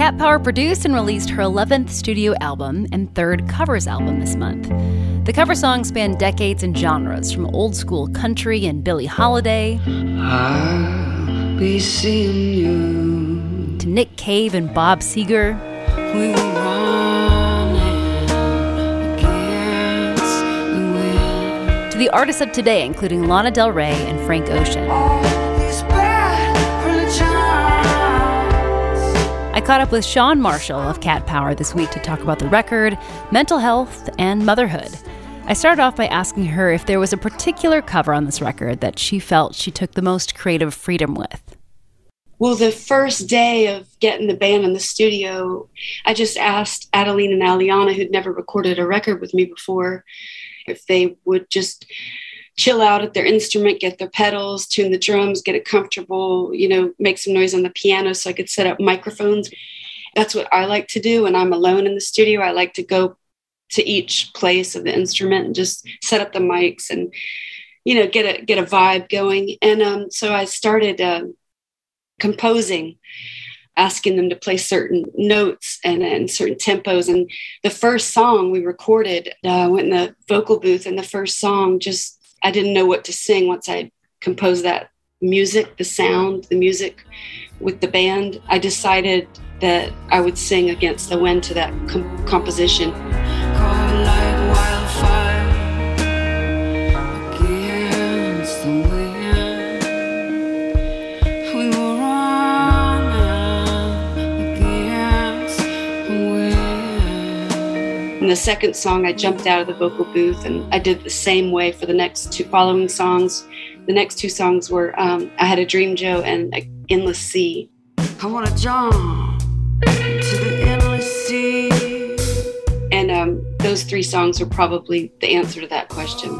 Cat Power produced and released her 11th studio album and third covers album this month. The cover songs span decades and genres, from old school country and Billie Holiday I'll be seeing you. to Nick Cave and Bob Seger We were running against the to the artists of today, including Lana Del Rey and Frank Ocean. Caught up with Chan Marshall of Cat Power this week to talk about the record, mental health, and motherhood. I started off by asking her if there was a particular cover on this record that she felt she took the most creative freedom with. Well, the first day of getting the band in the studio, I just asked Adeline and Alianna, who'd never recorded a record with me before, if they would just chill out at their instrument, get their pedals, tune the drums, get it comfortable, you know, make some noise on the piano so I could set up microphones. That's what I like to do when I'm alone in the studio. I like to go to each place of the instrument and just set up the mics and you know get a get a vibe going. And um, so I started uh, composing asking them to play certain notes and, and certain tempos and the first song we recorded uh, went in the vocal booth and the first song just i didn't know what to sing once i composed that music the sound the music with the band. I decided that i would sing against the wind to that com- composition the second song, I jumped out of the vocal booth and I did the same way for the next two following songs. The next two songs were um, I Had a Dream, Joe, and Endless Sea. I wanna jump to the endless sea. And um, those three songs are probably the answer to that question.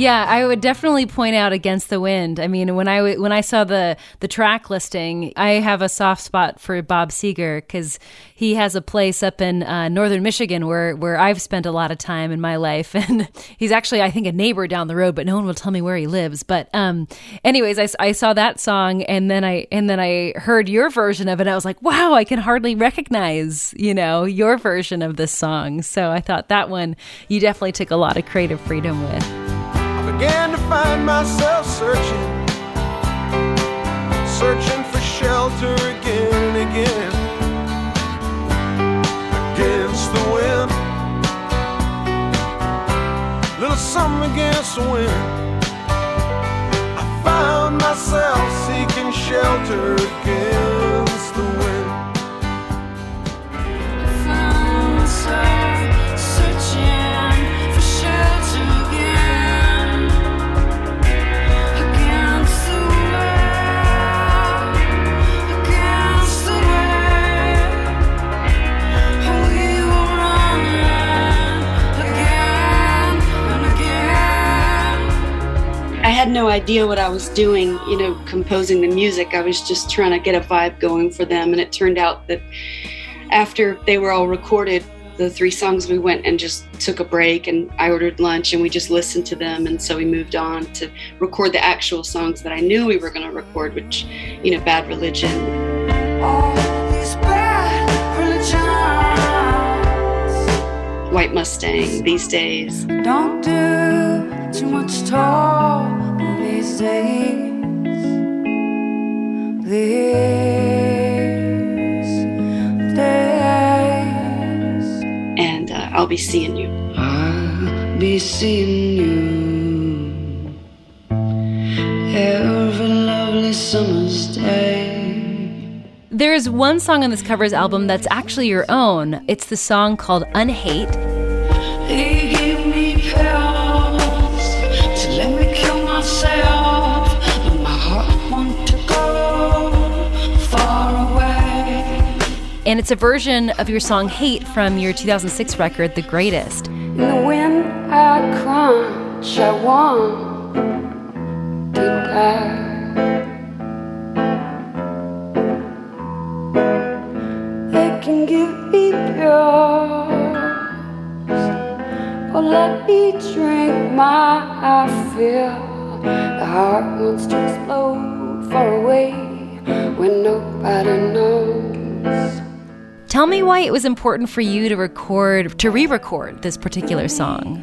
Yeah, I would definitely point out "Against the Wind." I mean, when I when I saw the the track listing, I have a soft spot for Bob Seger because he has a place up in uh, northern Michigan where where I've spent a lot of time in my life, and he's actually I think a neighbor down the road, but no one will tell me where he lives. But um, anyways, I saw that song, and then I and then I heard your version of it. I was like, wow, I can hardly recognize you know your version of this song. So I thought that one you definitely took a lot of creative freedom with. Began to find myself searching, searching for shelter again and again. Against the wind, little something against the wind. I found myself seeking shelter against idea what I was doing, you know, composing the music. I was just trying to get a vibe going for them. And it turned out that after they were all recorded, the three songs, we went and just took a break and I ordered lunch and we just listened to them. And so we moved on to record the actual songs that I knew we were going to record, which, you know, Bad Religion, bad. White Mustang, These Days. Don't do too much talk these days. These days. And uh, I'll be seeing you. I'll be seeing you every lovely summer's day. There's one song on this covers album that's actually your own. It's the song called Unhate. He And it's a version of your song Hate from your 2006 record, The Greatest. I crunch, I want to die. Can give me pills or let me drink my. The heart wants to explode far away when nobody knows. Tell me why it was important for you to record, to re record this particular song.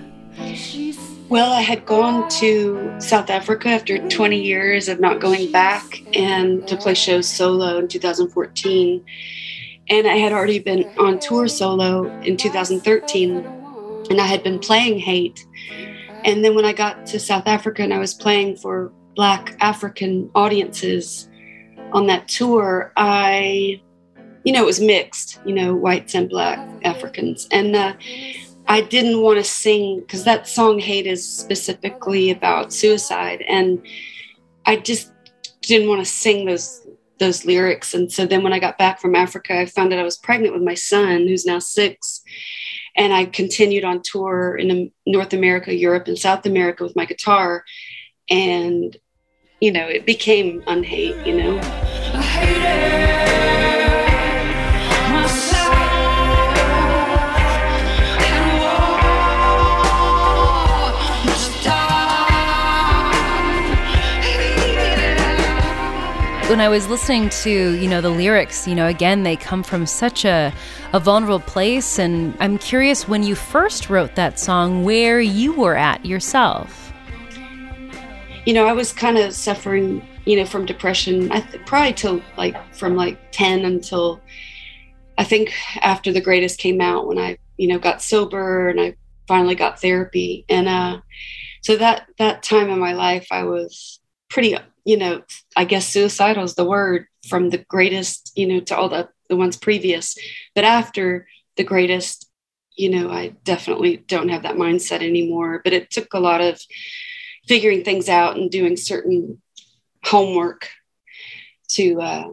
Well, I had gone to South Africa after 20 years of not going back and to play shows solo in 2014. And I had already been on tour solo in 2013, and I had been playing Hate. And then when I got to South Africa and I was playing for Black African audiences on that tour, I, you know, it was mixed, you know, whites and Black Africans. And uh, I didn't want to sing because that song Hate is specifically about suicide. And I just didn't want to sing those those lyrics. And so then when I got back from Africa I found out I was pregnant with my son who's now 6 and I continued on tour in North America, Europe and South America with my guitar. And you know it became unhate, you know. When I was listening to, you know, the lyrics, you know, again, they come from such a, a vulnerable place. And I'm curious when you first wrote that song, where you were at yourself. You know, I was kind of suffering, you know, from depression, I th- probably till like from like 10 until I think after The Greatest came out when I, you know, got sober and I finally got therapy. And uh, so that, that time in my life, I was pretty you know, I guess suicidal is the word from the greatest, you know, to all the, the ones previous. But after the greatest, you know, I definitely don't have that mindset anymore. But it took a lot of figuring things out and doing certain homework to uh,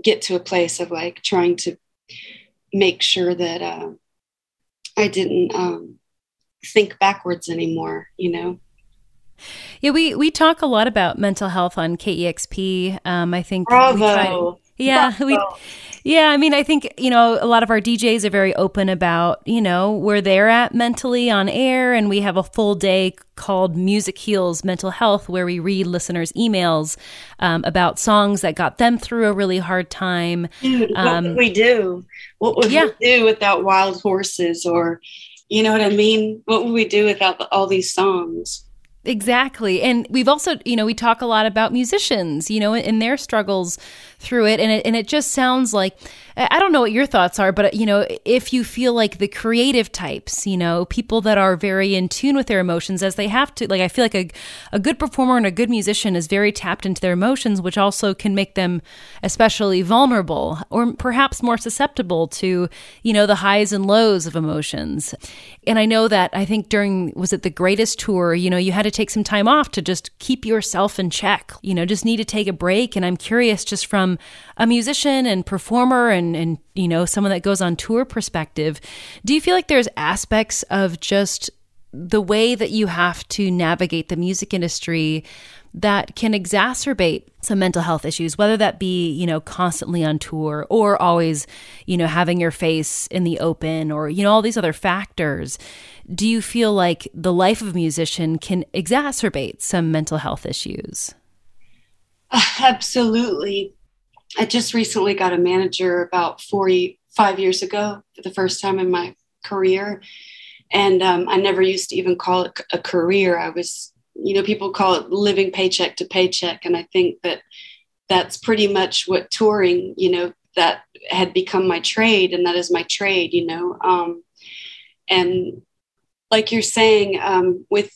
get to a place of like trying to make sure that uh, I didn't um, think backwards anymore, you know. Yeah, we we talk a lot about mental health on KEXP. Um, I think Bravo. yeah, we yeah, I mean, I think, you know, a lot of our DJs are very open about, you know, where they're at mentally on air. And we have a full day called Music Heals Mental Health, where we read listeners' emails um, about songs that got them through a really hard time. Dude, what Um, would we do? What would yeah. we do without wild horses or, you know what I mean? What would we do without the, all these songs? Exactly. And we've also, you know, we talk a lot about musicians, you know, and their struggles through it. And it, and it just sounds like, I don't know what your thoughts are, but, you know, if you feel like the creative types, you know, people that are very in tune with their emotions as they have to, like, I feel like a, a good performer and a good musician is very tapped into their emotions, which also can make them especially vulnerable or perhaps more susceptible to, you know, the highs and lows of emotions. And I know that I think during, was it the greatest tour, you know, you had to take some time off to just keep yourself in check, you know, just need to take a break. And I'm curious, just from a musician and performer and, and, you know, someone that goes on tour perspective, do you feel like there's aspects of just the way that you have to navigate the music industry that can exacerbate some mental health issues whether that be you know constantly on tour or always you know having your face in the open or you know all these other factors do you feel like the life of a musician can exacerbate some mental health issues Uh, absolutely. I just recently got a manager about 45 years ago for the first time in my career. And um, I never used to even call it a career. I was, you know, people call it living paycheck to paycheck. And I think that that's pretty much what touring, you know, that had become my trade. And that is my trade, you know. Um, and like you're saying, um, with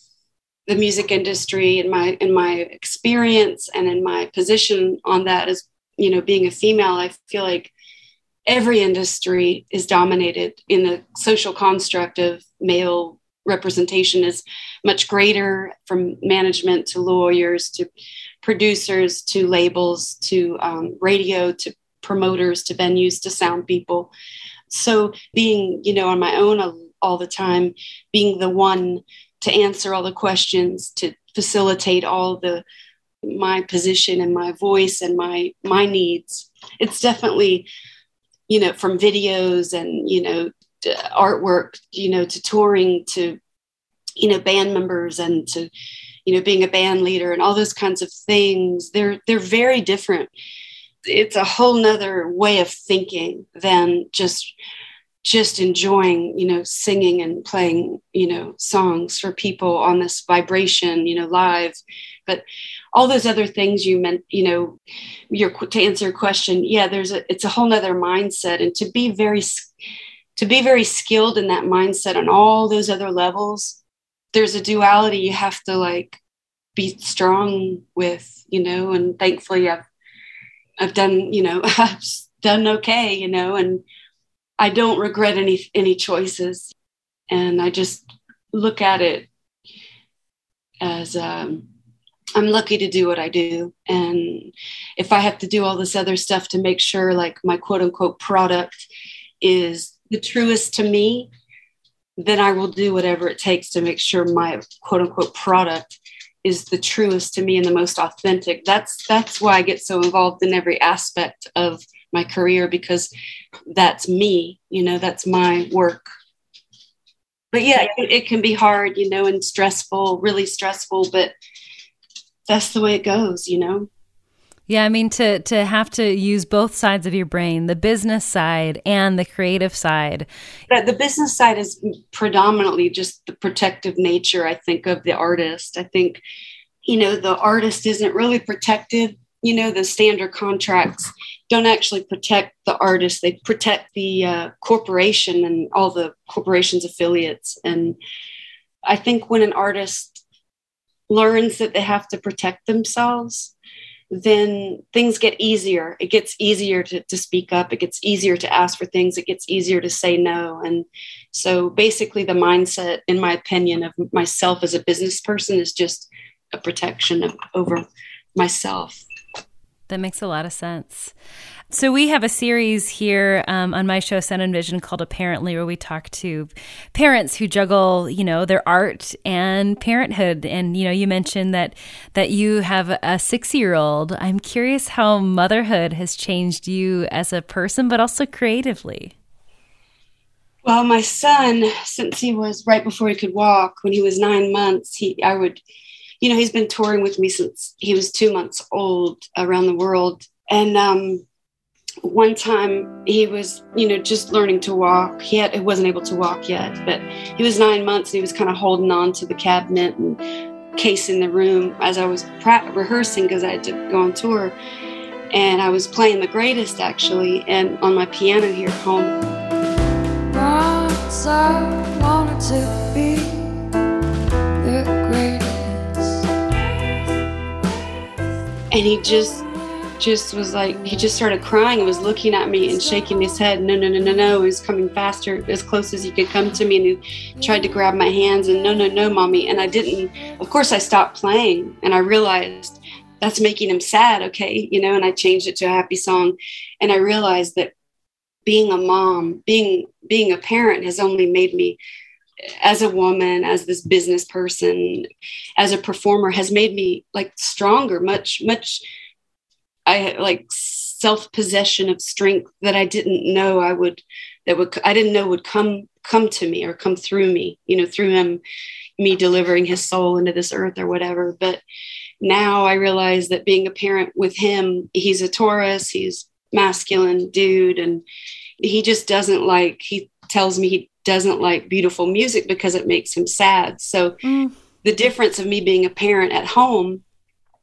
the music industry and my in my experience and in my position on that as you know being a female i feel like every industry is dominated in the social construct of male representation is much greater from management to lawyers to producers to labels to um, radio to promoters to venues to sound people. So being you know on my own all the time being the one to answer all the questions to facilitate all the my position and my voice and my my needs. It's definitely you know from videos and you know artwork you know to touring to you know band members and to you know being a band leader and all those kinds of things. They're they're very different. It's a whole nother way of thinking than just just enjoying you know singing and playing you know songs for people on this vibration you know live. But all those other things you meant you know your to answer your question yeah there's a it's a whole nother mindset. And to be very to be very skilled in that mindset on all those other levels there's a duality you have to like be strong with you know and thankfully i've i've done you know i've done okay you know and I don't regret any any choices, and I just look at it as um, I'm lucky to do what I do, and if I have to do all this other stuff to make sure, like my quote unquote product is the truest to me, then I will do whatever it takes to make sure my quote unquote product is the truest to me and the most authentic. That's that's why I get so involved in every aspect of my career because that's me, you know, that's my work. But yeah, it, it can be hard, you know, and stressful, really stressful, but that's the way it goes, you know. Yeah, I mean to to have to use both sides of your brain, the business side and the creative side. But the business side is predominantly just the protective nature, I think, of the artist. I think, you know, the artist isn't really protected. You know, the standard contracts don't actually protect the artist; they protect the uh, corporation and all the corporation's affiliates. And I think when an artist learns that they have to protect themselves then things get easier. It gets easier to, to speak up. It gets easier to ask for things. It gets easier to say no. And so basically, the mindset, in my opinion, of myself as a business person is just a protection of, over myself. That makes a lot of sense. So we have a series here um, on my show, Sound and Vision, called Apparently, where we talk to parents who juggle, you know, their art and parenthood. And you know, you mentioned that that you have a six-year-old. I'm curious how motherhood has changed you as a person, but also creatively. Well, my son, since he was right before he could walk, when he was nine months, he I would, you know, he's been touring with me since he was two months old around the world, and um, one time he was you know just learning to walk. He had he wasn't able to walk yet but he was nine months and he was kind of holding on to the cabinet and case in the room as i was pra- rehearsing because i had to go on tour. And i was playing the greatest actually and on my piano here at home. Once I wanted to be the greatest. and he just just was like he just started crying and was looking at me and shaking his head. No no no no no. He was coming faster as close as he could come to me. And he tried to grab my hands and no no no mommy. And i didn't of course i stopped playing. And i realized that's making him sad okay? You know and i changed it to a happy song. And i realized that being a mom being being a parent has only made me as a woman as this business person as a performer has made me like stronger much much I like self possession of strength that I didn't know I would that would I didn't know would come come to me or come through me, you know, through him, me delivering his soul into this earth or whatever. But now I realize that being a parent with him, he's a Taurus, he's masculine dude, and he just doesn't like. He tells me he doesn't like beautiful music because it makes him sad. So mm. the difference of me being a parent at home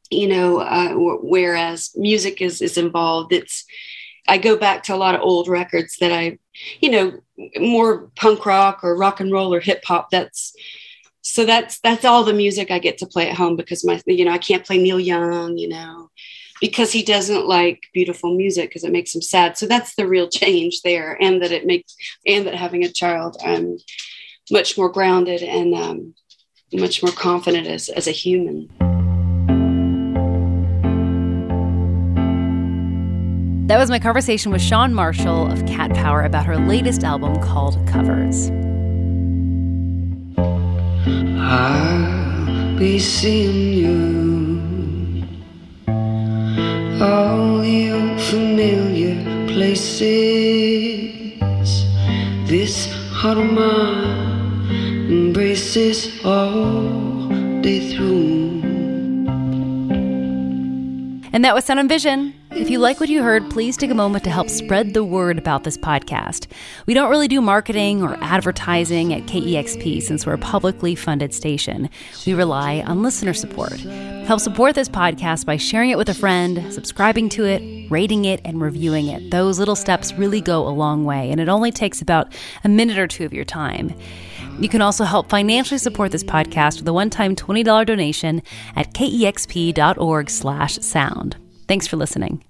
you know, uh, whereas music is is involved. It's I go back to a lot of old records that I, you know, more punk rock or rock and roll or hip hop. That's so that's that's all the music I get to play at home because my you know I can't play Neil Young, you know, because he doesn't like beautiful music because it makes him sad. So that's the real change there, and that it makes and that having a child, I'm much more grounded and um, much more confident as as a human. That was my conversation with Chan Marshall of Cat Power about her latest album called Covers. I'll be seeing you all the unfamiliar places. This heart of mine embraces all day through. And that was Sound and Vision. If you like what you heard, please take a moment to help spread the word about this podcast. We don't really do marketing or advertising at KEXP since we're a publicly funded station. We rely on listener support. Help support this podcast by sharing it with a friend, subscribing to it, rating it, and reviewing it. Those little steps really go a long way, and it only takes about a minute or two of your time. You can also help financially support this podcast with a one-time $20 donation at kexp.org/sound. Thanks for listening.